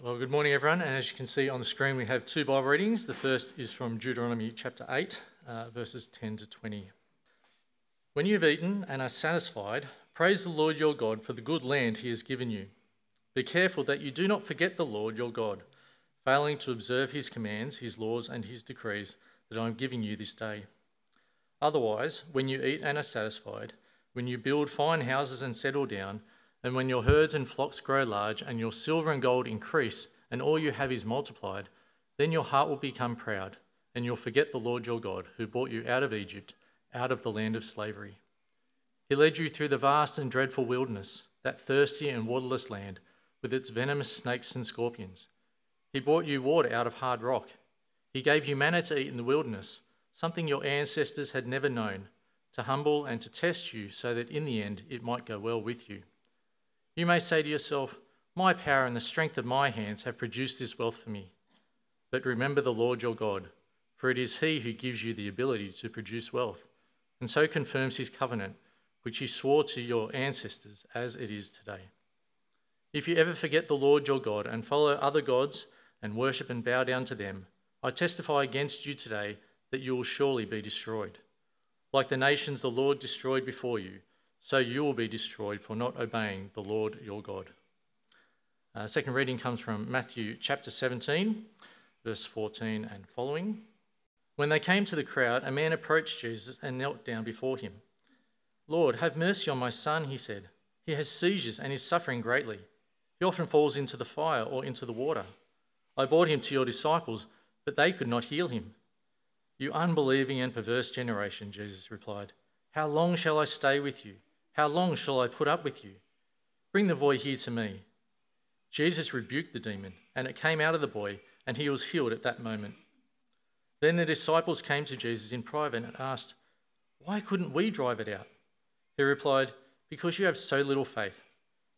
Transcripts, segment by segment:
Well, good morning, everyone. And as you can see on the screen, we have two Bible readings. The first is from Deuteronomy chapter 8, uh, verses 10 to 20. When you have eaten and are satisfied, praise the Lord your God for the good land he has given you. Be careful that you do not forget the Lord your God, failing to observe his commands, his laws, and his decrees that I am giving you this day. Otherwise, when you eat and are satisfied, when you build fine houses and settle down, and when your herds and flocks grow large, and your silver and gold increase, and all you have is multiplied, then your heart will become proud, and you'll forget the Lord your God, who brought you out of Egypt, out of the land of slavery. He led you through the vast and dreadful wilderness, that thirsty and waterless land, with its venomous snakes and scorpions. He brought you water out of hard rock. He gave you manna to eat in the wilderness, something your ancestors had never known, to humble and to test you, so that in the end it might go well with you. You may say to yourself, My power and the strength of my hands have produced this wealth for me. But remember the Lord your God, for it is he who gives you the ability to produce wealth, and so confirms his covenant, which he swore to your ancestors as it is today. If you ever forget the Lord your God and follow other gods and worship and bow down to them, I testify against you today that you will surely be destroyed. Like the nations the Lord destroyed before you, so you will be destroyed for not obeying the Lord your God. Uh, second reading comes from Matthew chapter 17, verse 14 and following. When they came to the crowd, a man approached Jesus and knelt down before him. Lord, have mercy on my son, he said. He has seizures and is suffering greatly. He often falls into the fire or into the water. I brought him to your disciples, but they could not heal him. You unbelieving and perverse generation, Jesus replied, how long shall I stay with you? How long shall I put up with you? Bring the boy here to me. Jesus rebuked the demon, and it came out of the boy, and he was healed at that moment. Then the disciples came to Jesus in private and asked, Why couldn't we drive it out? He replied, Because you have so little faith.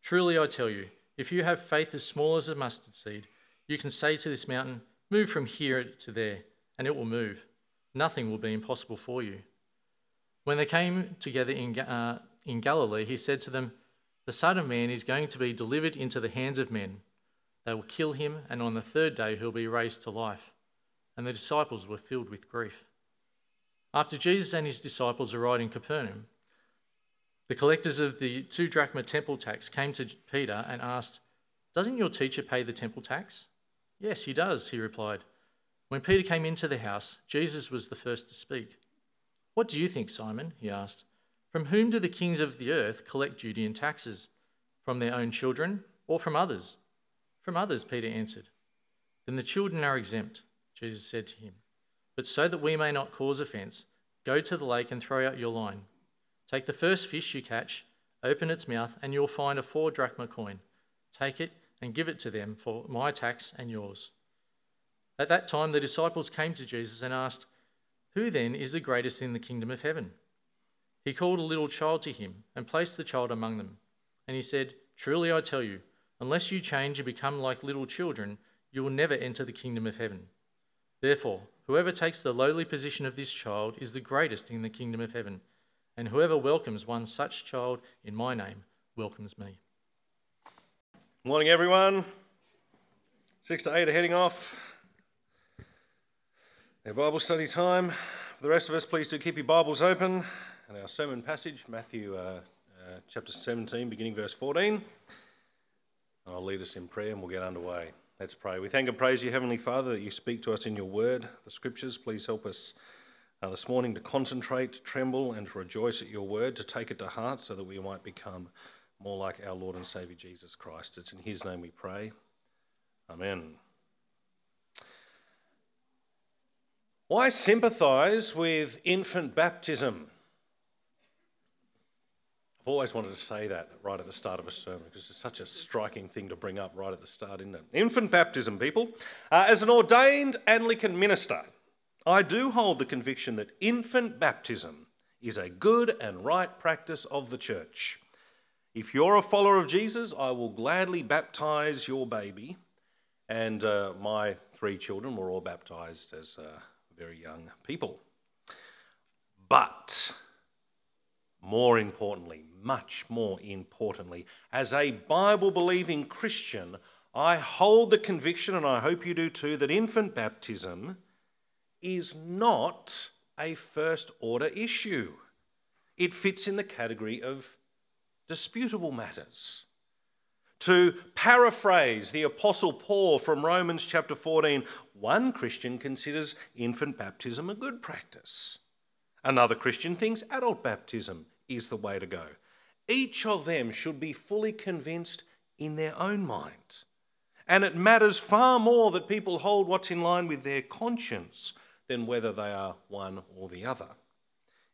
Truly I tell you, if you have faith as small as a mustard seed, you can say to this mountain, Move from here to there, and it will move. Nothing will be impossible for you. When they came together in, uh, in Galilee, he said to them, The Son of Man is going to be delivered into the hands of men. They will kill him, and on the third day he'll be raised to life. And the disciples were filled with grief. After Jesus and his disciples arrived in Capernaum, the collectors of the two drachma temple tax came to Peter and asked, Doesn't your teacher pay the temple tax? Yes, he does, he replied. When Peter came into the house, Jesus was the first to speak. What do you think, Simon? he asked. From whom do the kings of the earth collect duty and taxes? From their own children or from others? From others, Peter answered. Then the children are exempt, Jesus said to him. But so that we may not cause offense, go to the lake and throw out your line. Take the first fish you catch, open its mouth, and you'll find a four drachma coin. Take it and give it to them for my tax and yours. At that time, the disciples came to Jesus and asked, Who then is the greatest in the kingdom of heaven? He called a little child to him and placed the child among them. And he said, Truly I tell you, unless you change and become like little children, you will never enter the kingdom of heaven. Therefore, whoever takes the lowly position of this child is the greatest in the kingdom of heaven, and whoever welcomes one such child in my name welcomes me. Morning, everyone. Six to eight are heading off. Our Bible study time. For the rest of us, please do keep your Bibles open and our sermon passage, Matthew uh, uh, chapter 17, beginning verse 14. I'll lead us in prayer and we'll get underway. Let's pray. We thank and praise you, Heavenly Father, that you speak to us in your word, the scriptures. Please help us uh, this morning to concentrate, to tremble, and to rejoice at your word, to take it to heart so that we might become more like our Lord and Saviour Jesus Christ. It's in his name we pray. Amen. Why sympathise with infant baptism? I've always wanted to say that right at the start of a sermon because it's such a striking thing to bring up right at the start, isn't it? Infant baptism, people. Uh, as an ordained Anglican minister, I do hold the conviction that infant baptism is a good and right practice of the church. If you're a follower of Jesus, I will gladly baptize your baby. And uh, my three children were all baptized as uh, very young people. But more importantly, much more importantly, as a Bible believing Christian, I hold the conviction, and I hope you do too, that infant baptism is not a first order issue. It fits in the category of disputable matters. To paraphrase the Apostle Paul from Romans chapter 14, one Christian considers infant baptism a good practice. Another Christian thinks adult baptism is the way to go. Each of them should be fully convinced in their own mind. And it matters far more that people hold what's in line with their conscience than whether they are one or the other.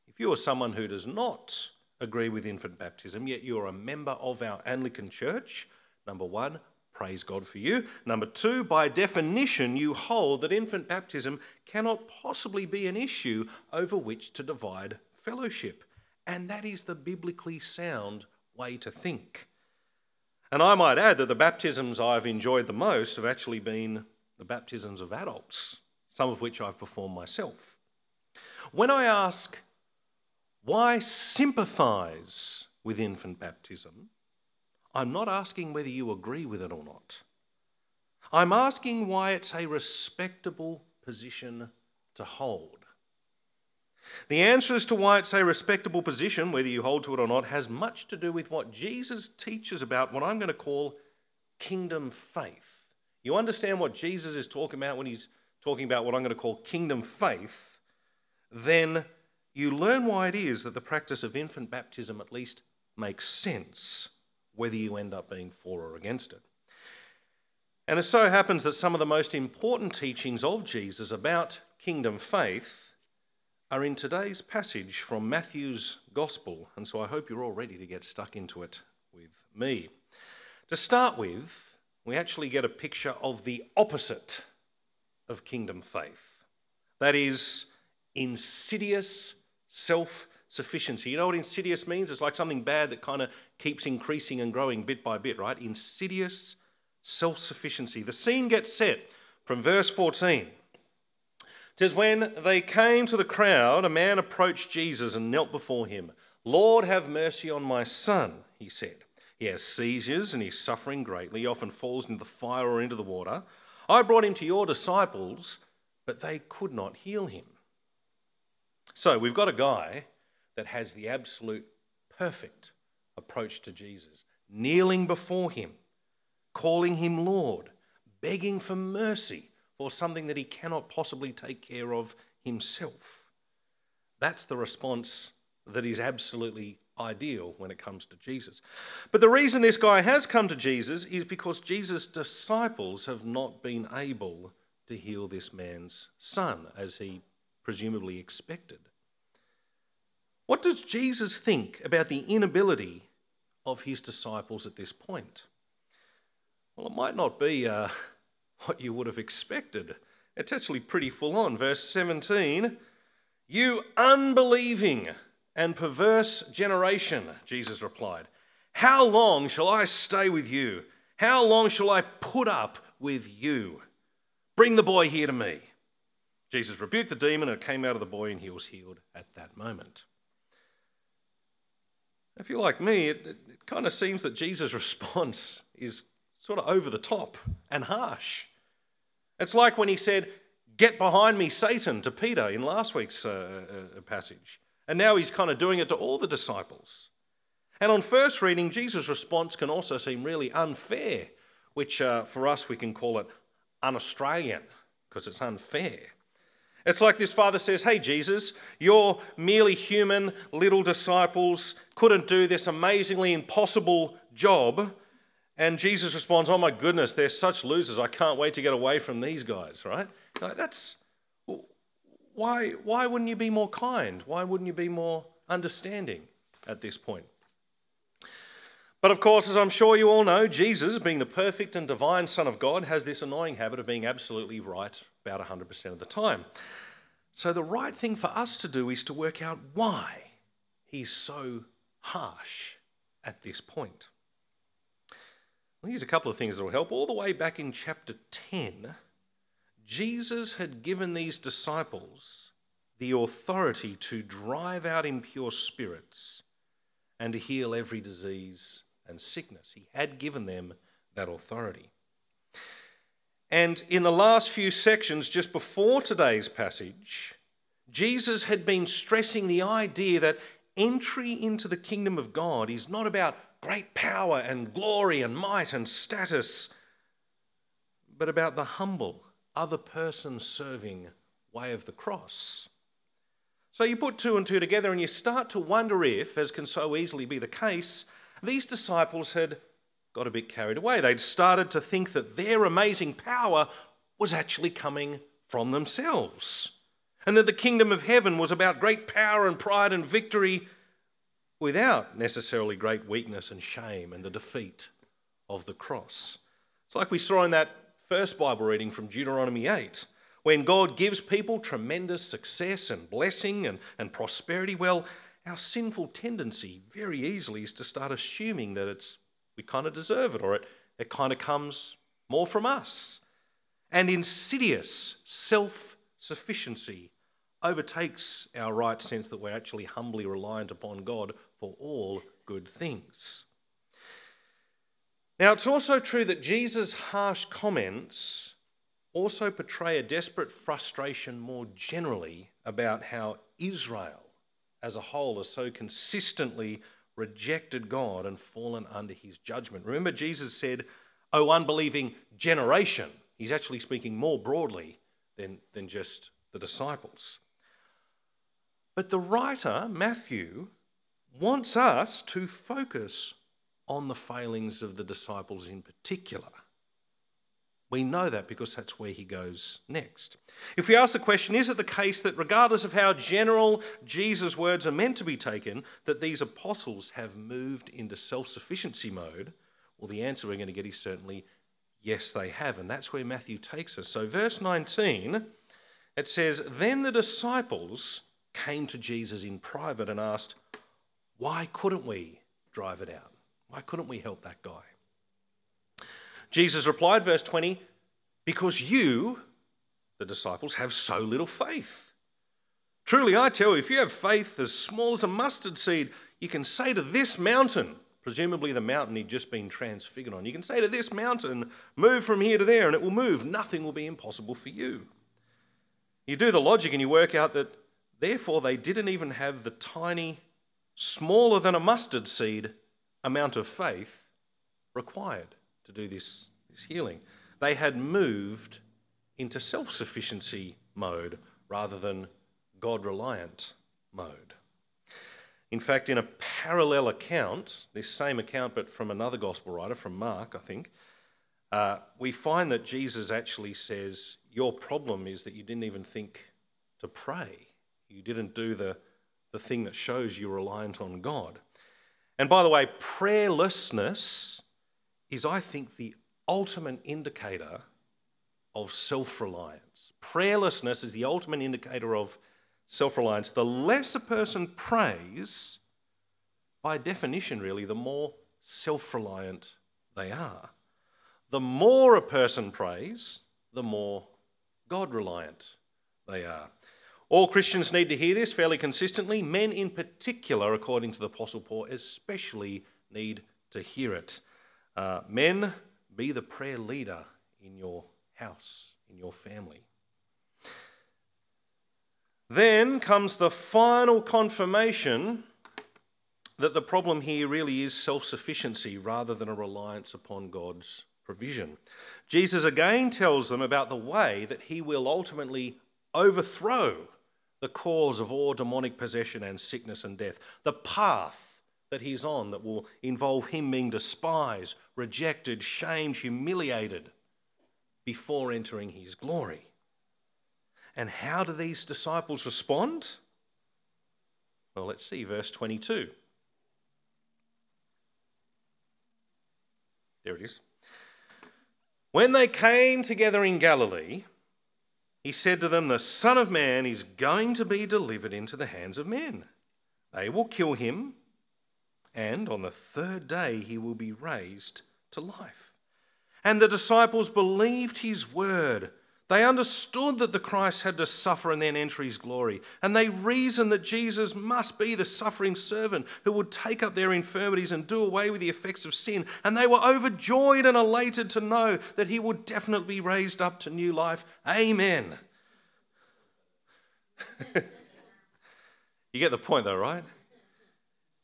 If you are someone who does not agree with infant baptism, yet you're a member of our Anglican Church, number one, praise God for you. Number two, by definition, you hold that infant baptism cannot possibly be an issue over which to divide fellowship. And that is the biblically sound way to think. And I might add that the baptisms I've enjoyed the most have actually been the baptisms of adults, some of which I've performed myself. When I ask, why sympathise with infant baptism? I'm not asking whether you agree with it or not. I'm asking why it's a respectable position to hold. The answer as to why it's a respectable position, whether you hold to it or not, has much to do with what Jesus teaches about what I'm going to call kingdom faith. You understand what Jesus is talking about when he's talking about what I'm going to call kingdom faith, then you learn why it is that the practice of infant baptism at least makes sense, whether you end up being for or against it. And it so happens that some of the most important teachings of Jesus about kingdom faith are in today's passage from Matthew's Gospel, and so I hope you're all ready to get stuck into it with me. To start with, we actually get a picture of the opposite of kingdom faith that is, insidious self sufficiency. You know what insidious means? It's like something bad that kind of keeps increasing and growing bit by bit, right? Insidious self sufficiency. The scene gets set from verse 14. Says, When they came to the crowd, a man approached Jesus and knelt before him. Lord, have mercy on my son, he said. He has seizures and he's suffering greatly. He often falls into the fire or into the water. I brought him to your disciples, but they could not heal him. So we've got a guy that has the absolute perfect approach to Jesus, kneeling before him, calling him Lord, begging for mercy for something that he cannot possibly take care of himself. That's the response that is absolutely ideal when it comes to Jesus. But the reason this guy has come to Jesus is because Jesus' disciples have not been able to heal this man's son as he presumably expected. What does Jesus think about the inability of his disciples at this point? Well, it might not be uh, what you would have expected. It's actually pretty full on. Verse 17 You unbelieving and perverse generation, Jesus replied, How long shall I stay with you? How long shall I put up with you? Bring the boy here to me. Jesus rebuked the demon, and it came out of the boy, and he was healed at that moment. If you're like me, it, it, kind of seems that Jesus' response is sort of over the top and harsh. It's like when he said, Get behind me, Satan, to Peter in last week's uh, uh, passage. And now he's kind of doing it to all the disciples. And on first reading, Jesus' response can also seem really unfair, which uh, for us we can call it un Australian, because it's unfair. It's like this father says, Hey, Jesus, your merely human little disciples couldn't do this amazingly impossible job. And Jesus responds, Oh my goodness, they're such losers. I can't wait to get away from these guys, right? Like, that's why, why wouldn't you be more kind? Why wouldn't you be more understanding at this point? But of course, as I'm sure you all know, Jesus, being the perfect and divine Son of God, has this annoying habit of being absolutely right about 100% of the time. So the right thing for us to do is to work out why he's so harsh at this point. Well, here's a couple of things that will help. All the way back in chapter 10, Jesus had given these disciples the authority to drive out impure spirits and to heal every disease and sickness. He had given them that authority. And in the last few sections, just before today's passage, Jesus had been stressing the idea that entry into the kingdom of God is not about great power and glory and might and status, but about the humble, other person serving way of the cross. So you put two and two together and you start to wonder if, as can so easily be the case, these disciples had got a bit carried away. They'd started to think that their amazing power was actually coming from themselves, and that the kingdom of heaven was about great power and pride and victory without necessarily great weakness and shame and the defeat of the cross. It's like we saw in that first Bible reading from Deuteronomy 8. When God gives people tremendous success and blessing and, and prosperity, well, our sinful tendency very easily is to start assuming that it's we kind of deserve it or it, it kind of comes more from us. And insidious self sufficiency overtakes our right sense that we're actually humbly reliant upon God for all good things. Now, it's also true that Jesus' harsh comments also portray a desperate frustration more generally about how Israel as a whole has so consistently rejected God and fallen under his judgment. Remember, Jesus said, O unbelieving generation. He's actually speaking more broadly than, than just the disciples. But the writer, Matthew, wants us to focus on the failings of the disciples in particular. We know that because that's where he goes next. If we ask the question, is it the case that regardless of how general Jesus' words are meant to be taken, that these apostles have moved into self sufficiency mode? Well, the answer we're going to get is certainly yes, they have. And that's where Matthew takes us. So, verse 19, it says, Then the disciples came to Jesus in private and asked, Why couldn't we drive it out? Why couldn't we help that guy? Jesus replied, verse 20, because you, the disciples, have so little faith. Truly, I tell you, if you have faith as small as a mustard seed, you can say to this mountain, presumably the mountain he'd just been transfigured on, you can say to this mountain, move from here to there, and it will move. Nothing will be impossible for you. You do the logic and you work out that, therefore, they didn't even have the tiny, smaller than a mustard seed amount of faith required to do this, this healing. They had moved into self sufficiency mode rather than God reliant mode. In fact, in a parallel account, this same account but from another gospel writer, from Mark, I think, uh, we find that Jesus actually says, Your problem is that you didn't even think to pray. You didn't do the, the thing that shows you're reliant on God. And by the way, prayerlessness is, I think, the ultimate indicator of self reliance. Prayerlessness is the ultimate indicator of self reliance. The less a person prays, by definition, really, the more self reliant they are. The more a person prays, the more God reliant they are. All Christians need to hear this fairly consistently. Men, in particular, according to the Apostle Paul, especially need to hear it. Uh, men, be the prayer leader in your house, in your family. Then comes the final confirmation that the problem here really is self sufficiency rather than a reliance upon God's provision. Jesus again tells them about the way that he will ultimately overthrow the cause of all demonic possession and sickness and death, the path that he's on that will involve him being despised, rejected, shamed, humiliated before entering his glory. And how do these disciples respond? Well, let's see, verse 22. There it is. When they came together in Galilee, he said to them, The Son of Man is going to be delivered into the hands of men. They will kill him and on the third day he will be raised to life. And the disciples believed his word. They understood that the Christ had to suffer and then enter his glory. And they reasoned that Jesus must be the suffering servant who would take up their infirmities and do away with the effects of sin. And they were overjoyed and elated to know that he would definitely be raised up to new life. Amen. you get the point, though, right?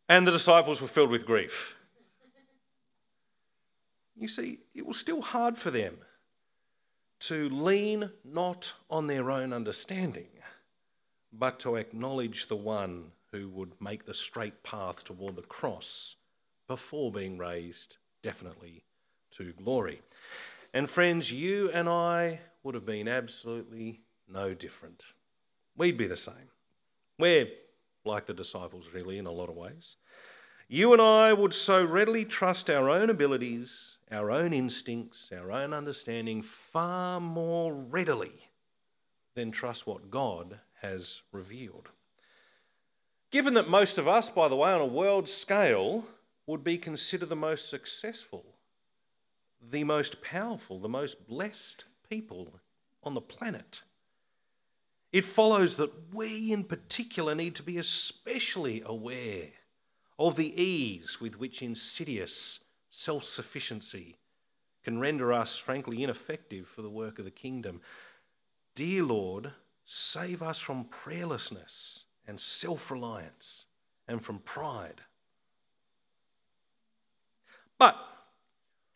And the disciples were filled with grief. You see, it was still hard for them to lean not on their own understanding, but to acknowledge the one who would make the straight path toward the cross before being raised definitely to glory. And friends, you and I would have been absolutely no different. We'd be the same. We're like the disciples, really, in a lot of ways. You and I would so readily trust our own abilities our own instincts, our own understanding far more readily than trust what God has revealed. Given that most of us, by the way, on a world scale, would be considered the most successful, the most powerful, the most blessed people on the planet, it follows that we in particular need to be especially aware of the ease with which insidious self sufficiency can render us, frankly, ineffective for the work of the kingdom. Dear Lord, save us from prayerlessness and self reliance and from pride. But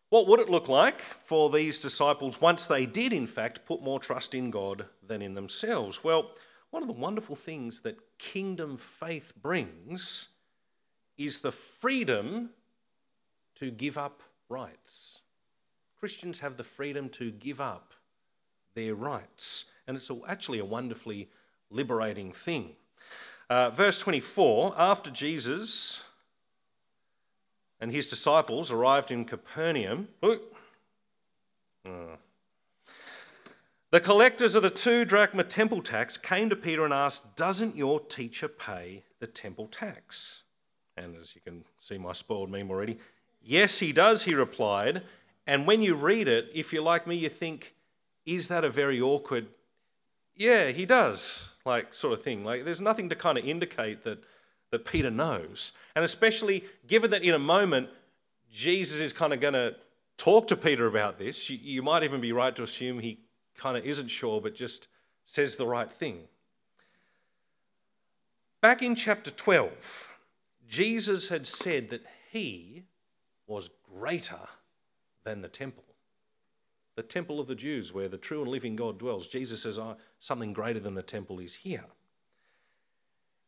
what would it look like for these disciples once they did, in fact, put more trust in God than in themselves? Well, one of the wonderful things that kingdom faith brings is the freedom to give up rights. Christians have the freedom to give up their rights, and it's actually a wonderfully liberating thing. Uh, verse 24 After Jesus and his disciples arrived in Capernaum, uh, the collectors of the two drachma temple tax came to Peter and asked, Doesn't your teacher pay the temple tax? And as you can see my spoiled meme already, Yes, he does, he replied. And when you read it, if you're like me, you think, is that a very awkward? Yeah, he does, like sort of thing. Like there's nothing to kind of indicate that, that Peter knows. And especially given that in a moment, Jesus is kind of going to talk to Peter about this, you, you might even be right to assume he kind of isn't sure, but just says the right thing. Back in chapter 12, Jesus had said that he was greater than the temple. The temple of the Jews, where the true and living God dwells. Jesus says, oh, something greater than the temple is here.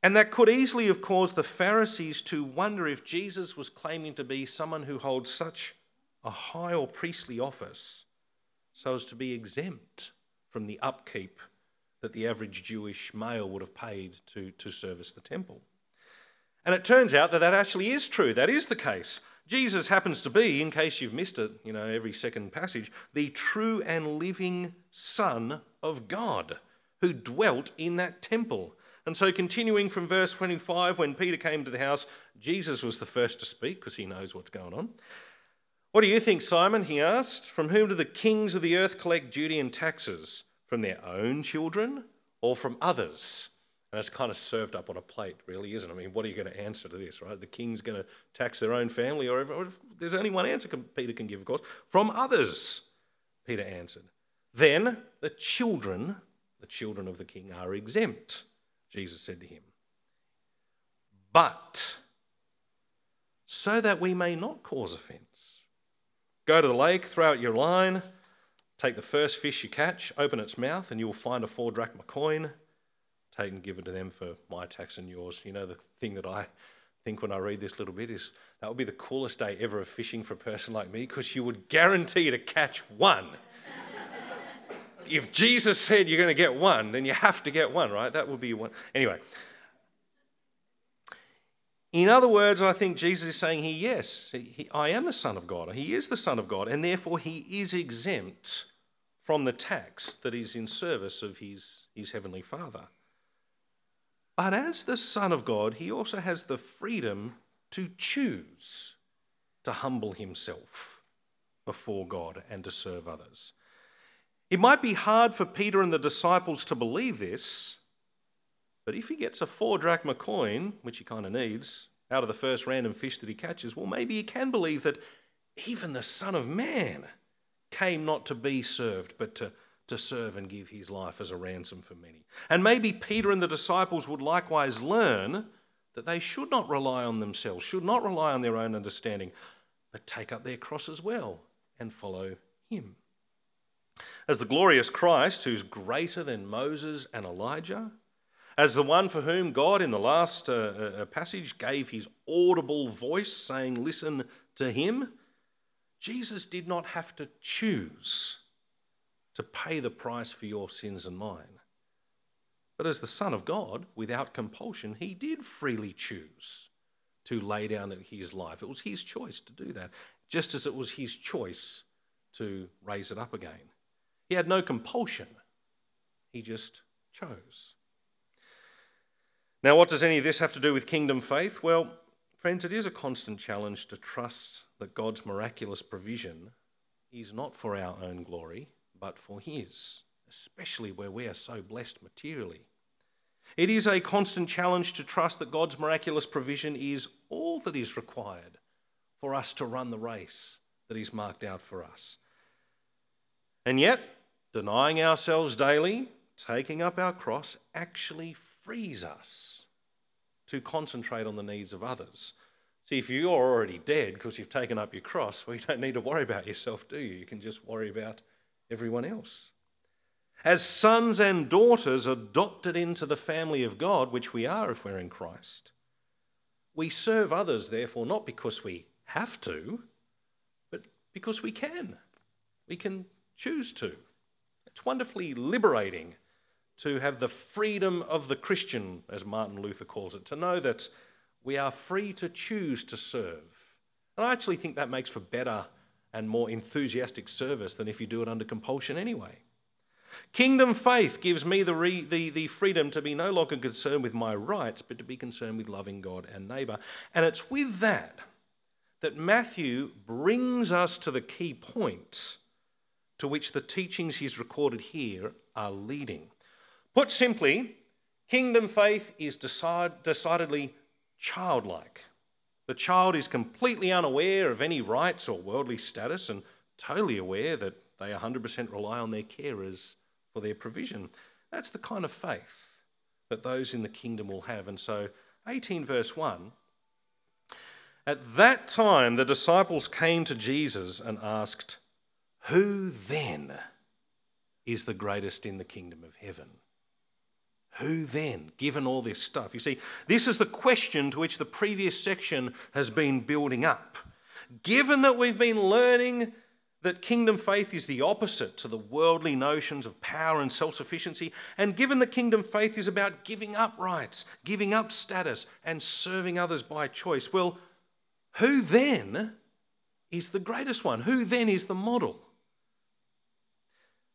And that could easily have caused the Pharisees to wonder if Jesus was claiming to be someone who holds such a high or priestly office so as to be exempt from the upkeep that the average Jewish male would have paid to, to service the temple. And it turns out that that actually is true. That is the case. Jesus happens to be, in case you've missed it, you know, every second passage, the true and living Son of God who dwelt in that temple. And so, continuing from verse 25, when Peter came to the house, Jesus was the first to speak because he knows what's going on. What do you think, Simon? He asked. From whom do the kings of the earth collect duty and taxes? From their own children or from others? And it's kind of served up on a plate, really, isn't it? I mean, what are you going to answer to this, right? The king's going to tax their own family, or, if, or if there's only one answer Peter can give, of course, from others, Peter answered. Then the children, the children of the king, are exempt, Jesus said to him. But so that we may not cause offence, go to the lake, throw out your line, take the first fish you catch, open its mouth, and you will find a four drachma coin take and give it to them for my tax and yours. You know, the thing that I think when I read this little bit is that would be the coolest day ever of fishing for a person like me because you would guarantee to catch one. if Jesus said you're going to get one, then you have to get one, right? That would be one. Anyway. In other words, I think Jesus is saying here, yes, he, he, I am the Son of God. He is the Son of God, and therefore he is exempt from the tax that is in service of his, his heavenly Father. But as the Son of God, he also has the freedom to choose to humble himself before God and to serve others. It might be hard for Peter and the disciples to believe this, but if he gets a four drachma coin, which he kind of needs, out of the first random fish that he catches, well, maybe he can believe that even the Son of Man came not to be served, but to, to serve and give his life as a ransom for many. And maybe Peter and the disciples would likewise learn that they should not rely on themselves, should not rely on their own understanding, but take up their cross as well and follow him. As the glorious Christ, who's greater than Moses and Elijah, as the one for whom God, in the last uh, uh, passage, gave his audible voice saying, Listen to him, Jesus did not have to choose to pay the price for your sins and mine. But as the Son of God, without compulsion, he did freely choose to lay down his life. It was his choice to do that, just as it was his choice to raise it up again. He had no compulsion, he just chose. Now, what does any of this have to do with kingdom faith? Well, friends, it is a constant challenge to trust that God's miraculous provision is not for our own glory, but for His, especially where we are so blessed materially. It is a constant challenge to trust that God's miraculous provision is all that is required for us to run the race that He's marked out for us. And yet, denying ourselves daily, taking up our cross, actually frees us to concentrate on the needs of others. See, if you're already dead because you've taken up your cross, well, you don't need to worry about yourself, do you? You can just worry about everyone else. As sons and daughters adopted into the family of God, which we are if we're in Christ, we serve others, therefore, not because we have to, but because we can. We can choose to. It's wonderfully liberating to have the freedom of the Christian, as Martin Luther calls it, to know that we are free to choose to serve. And I actually think that makes for better and more enthusiastic service than if you do it under compulsion anyway. Kingdom faith gives me the, re, the, the freedom to be no longer concerned with my rights, but to be concerned with loving God and neighbour. And it's with that that Matthew brings us to the key point to which the teachings he's recorded here are leading. Put simply, kingdom faith is decide, decidedly childlike. The child is completely unaware of any rights or worldly status and totally aware that they 100% rely on their carers for their provision. That's the kind of faith that those in the kingdom will have. And so, 18 verse 1 At that time, the disciples came to Jesus and asked, Who then is the greatest in the kingdom of heaven? Who then, given all this stuff? You see, this is the question to which the previous section has been building up. Given that we've been learning that kingdom faith is the opposite to the worldly notions of power and self sufficiency, and given that kingdom faith is about giving up rights, giving up status, and serving others by choice, well, who then is the greatest one? Who then is the model?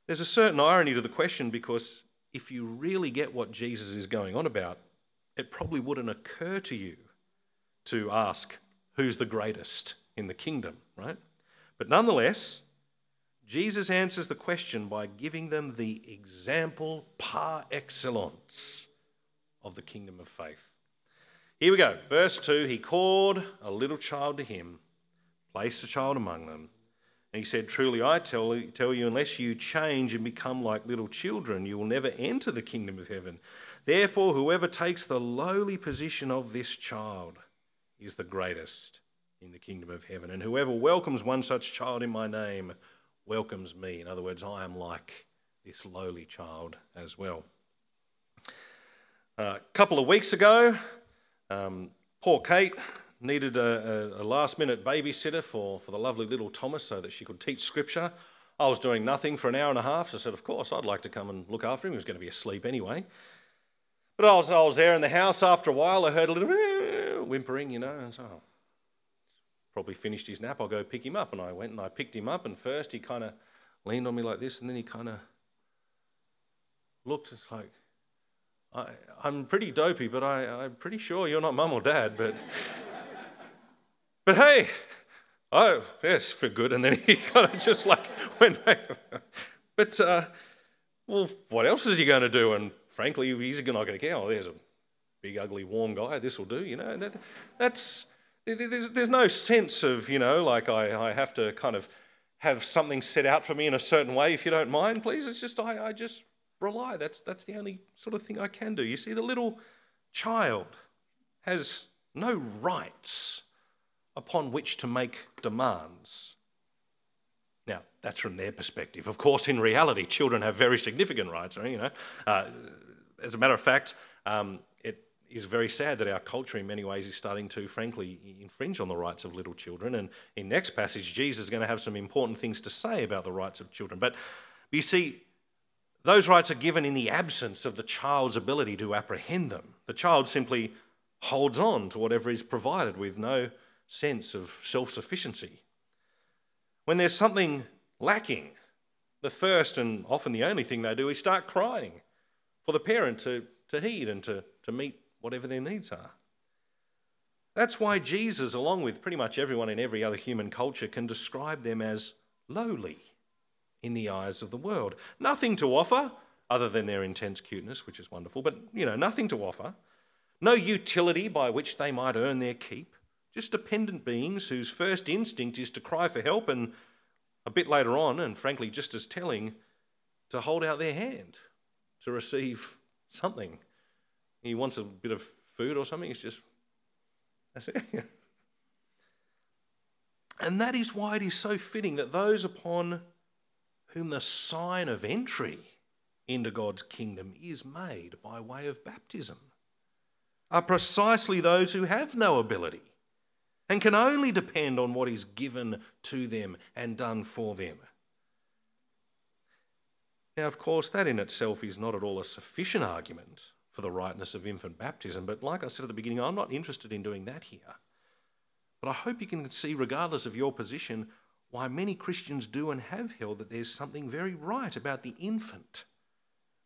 There's a certain irony to the question because if you really get what Jesus is going on about, it probably wouldn't occur to you to ask who's the greatest in the kingdom, right? But nonetheless, Jesus answers the question by giving them the example par excellence of the kingdom of faith. Here we go. Verse 2 He called a little child to him, placed the child among them, and he said, Truly I tell, tell you, unless you change and become like little children, you will never enter the kingdom of heaven. Therefore, whoever takes the lowly position of this child is the greatest in the kingdom of heaven. And whoever welcomes one such child in my name welcomes me. In other words, I am like this lowly child as well. Uh, a couple of weeks ago, um, poor Kate needed a, a, a last minute babysitter for, for the lovely little Thomas so that she could teach scripture. I was doing nothing for an hour and a half, so I said, Of course, I'd like to come and look after him. He was going to be asleep anyway. But I was, I was there in the house after a while. I heard a little whimpering, you know, and so probably finished his nap. I'll go pick him up. And I went and I picked him up, and first he kind of leaned on me like this, and then he kind of looked. It's like, I, am pretty dopey, but I, I'm pretty sure you're not mum or dad, but. But hey, oh, yes, for good. And then he kind of just like went back. But, uh, well, what else is he going to do? And frankly, he's not going to care. Oh, there's a big, ugly, warm guy. This will do, you know. That, that's, there's, there's no sense of, you know, like I, I have to kind of have something set out for me in a certain way, if you don't mind, please. It's just, I, I just rely. That's, that's the only sort of thing I can do. You see, the little child has no rights upon which to make demands. Now, that's from their perspective. Of course, in reality, children have very significant rights. You know, uh, as a matter of fact, um, it is very sad that our culture, in many ways, is starting to, frankly, infringe on the rights of little children. And in next passage, Jesus is going to have some important things to say about the rights of children. But you see, those rights are given in the absence of the child's ability to apprehend them. The child simply holds on to whatever is provided with no sense of self sufficiency. When there's something lacking, the first and often the only thing they do is start crying for the parent to, to heed and to, to meet whatever their needs are. That's why Jesus, along with pretty much everyone in every other human culture, can describe them as lowly in the eyes of the world. Nothing to offer other than their intense cuteness, which is wonderful, but you know, nothing to offer. No utility by which they might earn their keep just dependent beings whose first instinct is to cry for help and a bit later on, and frankly just as telling, to hold out their hand to receive something. He wants a bit of food or something, it's just, that's it. and that is why it is so fitting that those upon whom the sign of entry into God's kingdom is made by way of baptism are precisely those who have no ability and can only depend on what is given to them and done for them. Now, of course, that in itself is not at all a sufficient argument for the rightness of infant baptism, but like I said at the beginning, I'm not interested in doing that here. But I hope you can see, regardless of your position, why many Christians do and have held that there's something very right about the infant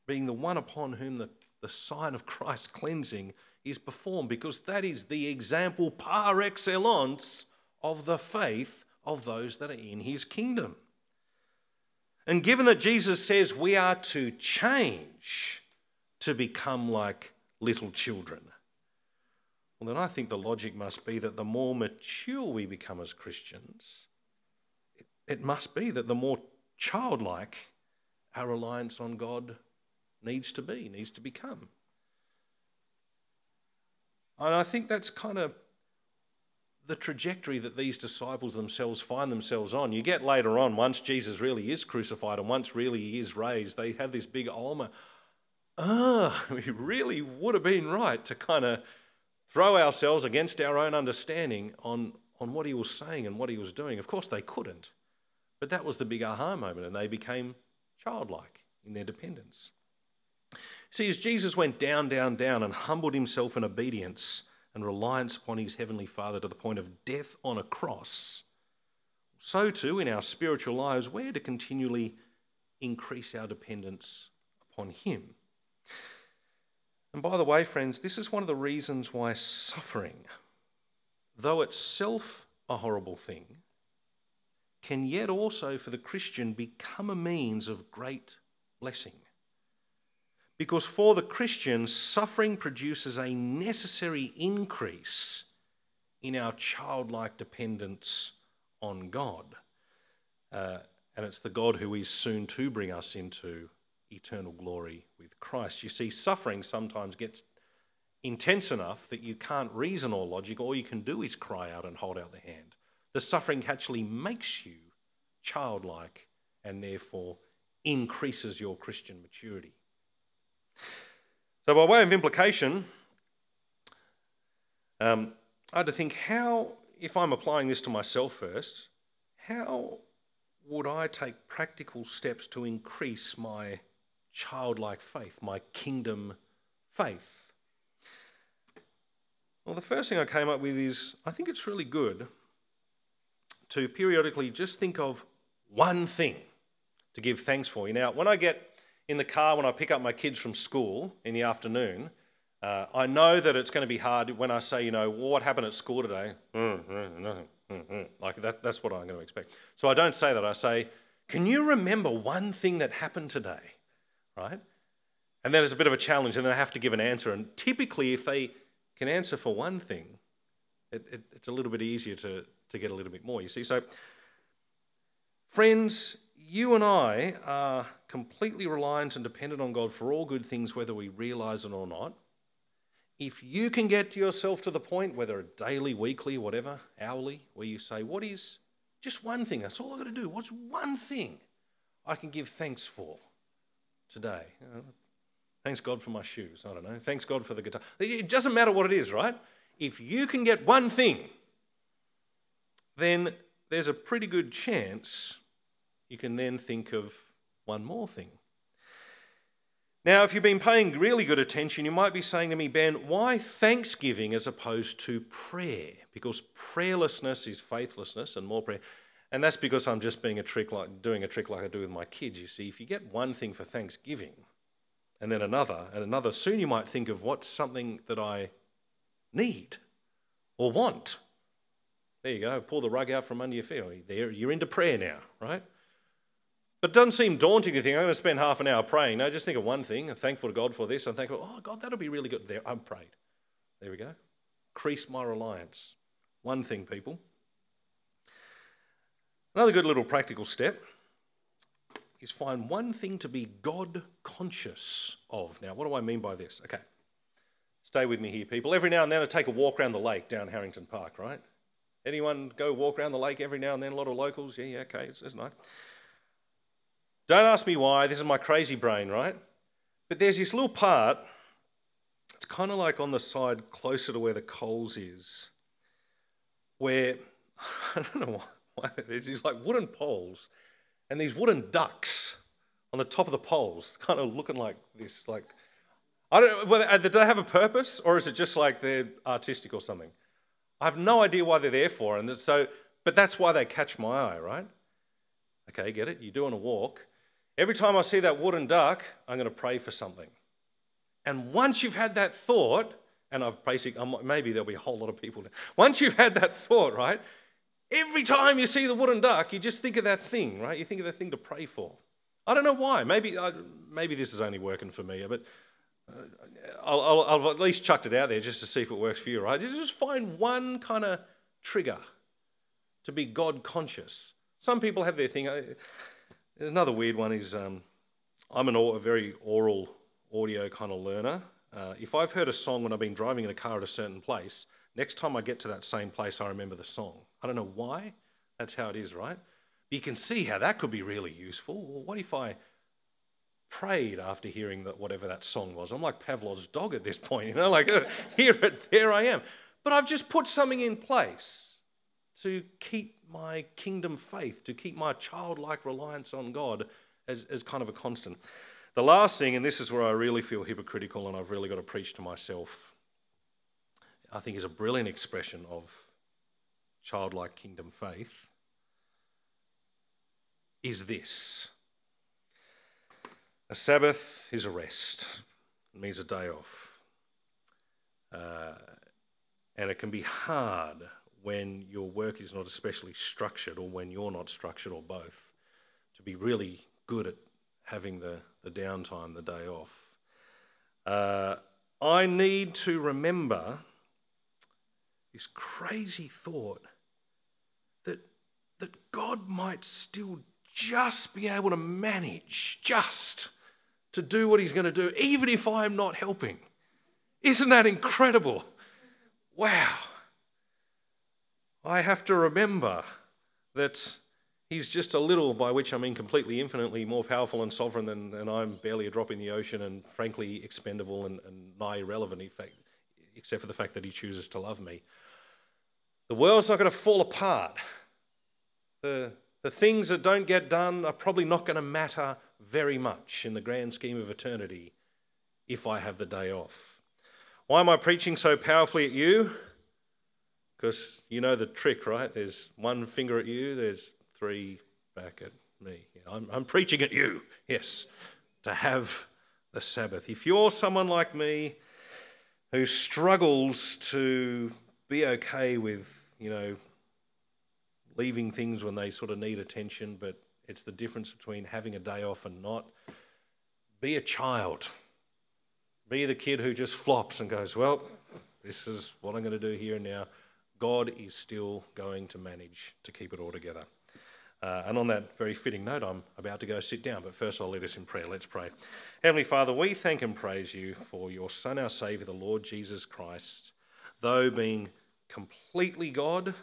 being the one upon whom the, the sign of Christ's cleansing is performed because that is the example par excellence of the faith of those that are in his kingdom. And given that Jesus says we are to change to become like little children, well, then I think the logic must be that the more mature we become as Christians, it, must be that the more childlike our reliance on God needs to be, needs to become. And I think that's kind of the trajectory that these disciples themselves find themselves on. You get later on, once Jesus really is crucified and once really he is raised, they have this big Alma. Ah, we really would have been right to kind of throw ourselves against our own understanding on, on what he was saying and what he was doing. Of course, they couldn't. But that was the big aha moment, and they became childlike in their dependence. See, as Jesus went down, down, down and humbled himself in obedience and reliance upon his heavenly Father to the point of death on a cross, so too in our spiritual lives, we're to continually increase our dependence upon him. And by the way, friends, this is one of the reasons why suffering, though itself a horrible thing, can yet also for the Christian become a means of great blessing. Because for the Christian, suffering produces a necessary increase in our childlike dependence on God. Uh, and it's the God who is soon to bring us into eternal glory with Christ. You see, suffering sometimes gets intense enough that you can't reason or logic. All you can do is cry out and hold out the hand. The suffering actually makes you childlike and therefore increases your Christian maturity. So, by way of implication, um, I had to think how, if I'm applying this to myself first, how would I take practical steps to increase my childlike faith, my kingdom faith? Well, the first thing I came up with is I think it's really good to periodically just think of one thing to give thanks for. Now, when I get in the car when I pick up my kids from school in the afternoon, uh, I know that it's going to be hard when I say, you know, well, what happened at school today? Mm, mm, nothing. Mm, like that, that's what I'm going to expect. So I don't say that. I say, Can you remember one thing that happened today? Right? And then it's a bit of a challenge, and they have to give an answer. And typically, if they can answer for one thing, it, it, it's a little bit easier to, to get a little bit more, you see. So, friends, you and I are completely reliant and dependent on God for all good things, whether we realize it or not. If you can get yourself to the point, whether daily, weekly, whatever, hourly, where you say, What is just one thing? That's all I've got to do. What's one thing I can give thanks for today? Thanks God for my shoes. I don't know. Thanks God for the guitar. It doesn't matter what it is, right? If you can get one thing, then there's a pretty good chance you can then think of one more thing. Now, if you've been paying really good attention, you might be saying to me, Ben, why thanksgiving as opposed to prayer? Because prayerlessness is faithlessness and more prayer. And that's because I'm just being a trick like doing a trick like I do with my kids. You see, if you get one thing for Thanksgiving and then another and another, soon you might think of what's something that I need or want. There you go, pull the rug out from under your feet. There, you're into prayer now, right? But it doesn't seem daunting to think, I'm going to spend half an hour praying. No, just think of one thing. I'm thankful to God for this. I'm thankful, oh, God, that'll be really good. There, I'm prayed. There we go. Increase my reliance. One thing, people. Another good little practical step is find one thing to be God conscious of. Now, what do I mean by this? Okay, stay with me here, people. Every now and then I take a walk around the lake down Harrington Park, right? Anyone go walk around the lake every now and then? A lot of locals? Yeah, yeah, okay, it's, it's nice. Don't ask me why, this is my crazy brain, right? But there's this little part, it's kind of like on the side closer to where the Coles is, where, I don't know why, there's these like wooden poles and these wooden ducks on the top of the poles, kind of looking like this, like, I don't know, whether, uh, do they have a purpose or is it just like they're artistic or something? I have no idea why they're there for, and so, but that's why they catch my eye, right? Okay, get it? You're doing a walk, Every time I see that wooden duck, I'm going to pray for something. And once you've had that thought, and I've basically, maybe there'll be a whole lot of people. Once you've had that thought, right? Every time you see the wooden duck, you just think of that thing, right? You think of that thing to pray for. I don't know why. Maybe, maybe this is only working for me, but uh, I'll, I'll, I'll at least chucked it out there just to see if it works for you, right? Just find one kind of trigger to be God conscious. Some people have their thing. Another weird one is um, I'm an, a very aural audio kind of learner. Uh, if I've heard a song when I've been driving in a car at a certain place, next time I get to that same place, I remember the song. I don't know why. That's how it is, right? You can see how that could be really useful. Well, what if I prayed after hearing that whatever that song was? I'm like Pavlov's dog at this point, you know, like here it, there I am. But I've just put something in place to keep my kingdom faith, to keep my childlike reliance on God as, as kind of a constant. The last thing, and this is where I really feel hypocritical and I've really got to preach to myself, I think is a brilliant expression of childlike kingdom faith, is this. A Sabbath is a rest. It means a day off. Uh, and it can be hard when your work is not especially structured or when you're not structured or both, to be really good at having the, the downtime, the day off. Uh, I need to remember this crazy thought that, that God might still just be able to manage, just to do what He's going to do, even if I'm not helping. Isn't that incredible? Wow. I have to remember that he's just a little, by which I mean completely infinitely more powerful and sovereign than, I'm barely a drop in the ocean and frankly expendable and, and nigh irrelevant, fact, except for the fact that he chooses to love me. The world's not going to fall apart. The, the things that don't get done are probably not going to matter very much in the grand scheme of eternity if I have the day off. Why am I preaching so powerfully at you? Because you know the trick, right? There's one finger at you, there's three back at me. I'm, I'm preaching at you, yes, to have the Sabbath. If you're someone like me who struggles to be okay with, you know, leaving things when they sort of need attention, but It's the difference between having a day off and not. Be a child. Be the kid who just flops and goes, Well, this is what I'm going to do here and now. God is still going to manage to keep it all together. Uh, and on that very fitting note, I'm about to go sit down, but first I'll lead us in prayer. Let's pray. Heavenly Father, we thank and praise you for your Son, our Saviour, the Lord Jesus Christ. Though being completely God,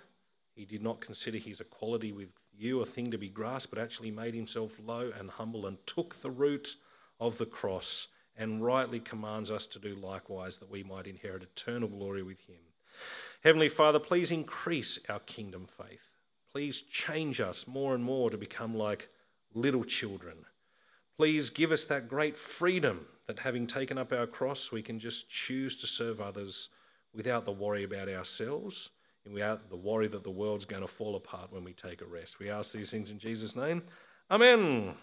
he did not consider his equality with you a thing to be grasped, but actually made himself low and humble and took the route of the cross and rightly commands us to do likewise that we might inherit eternal glory with him. Heavenly Father, please increase our kingdom faith. Please change us more and more to become like little children. Please give us that great freedom that having taken up our cross, we can just choose to serve others without the worry about ourselves and without the worry that the world's going to fall apart when we take a rest. We ask these things in Jesus' name. Amen.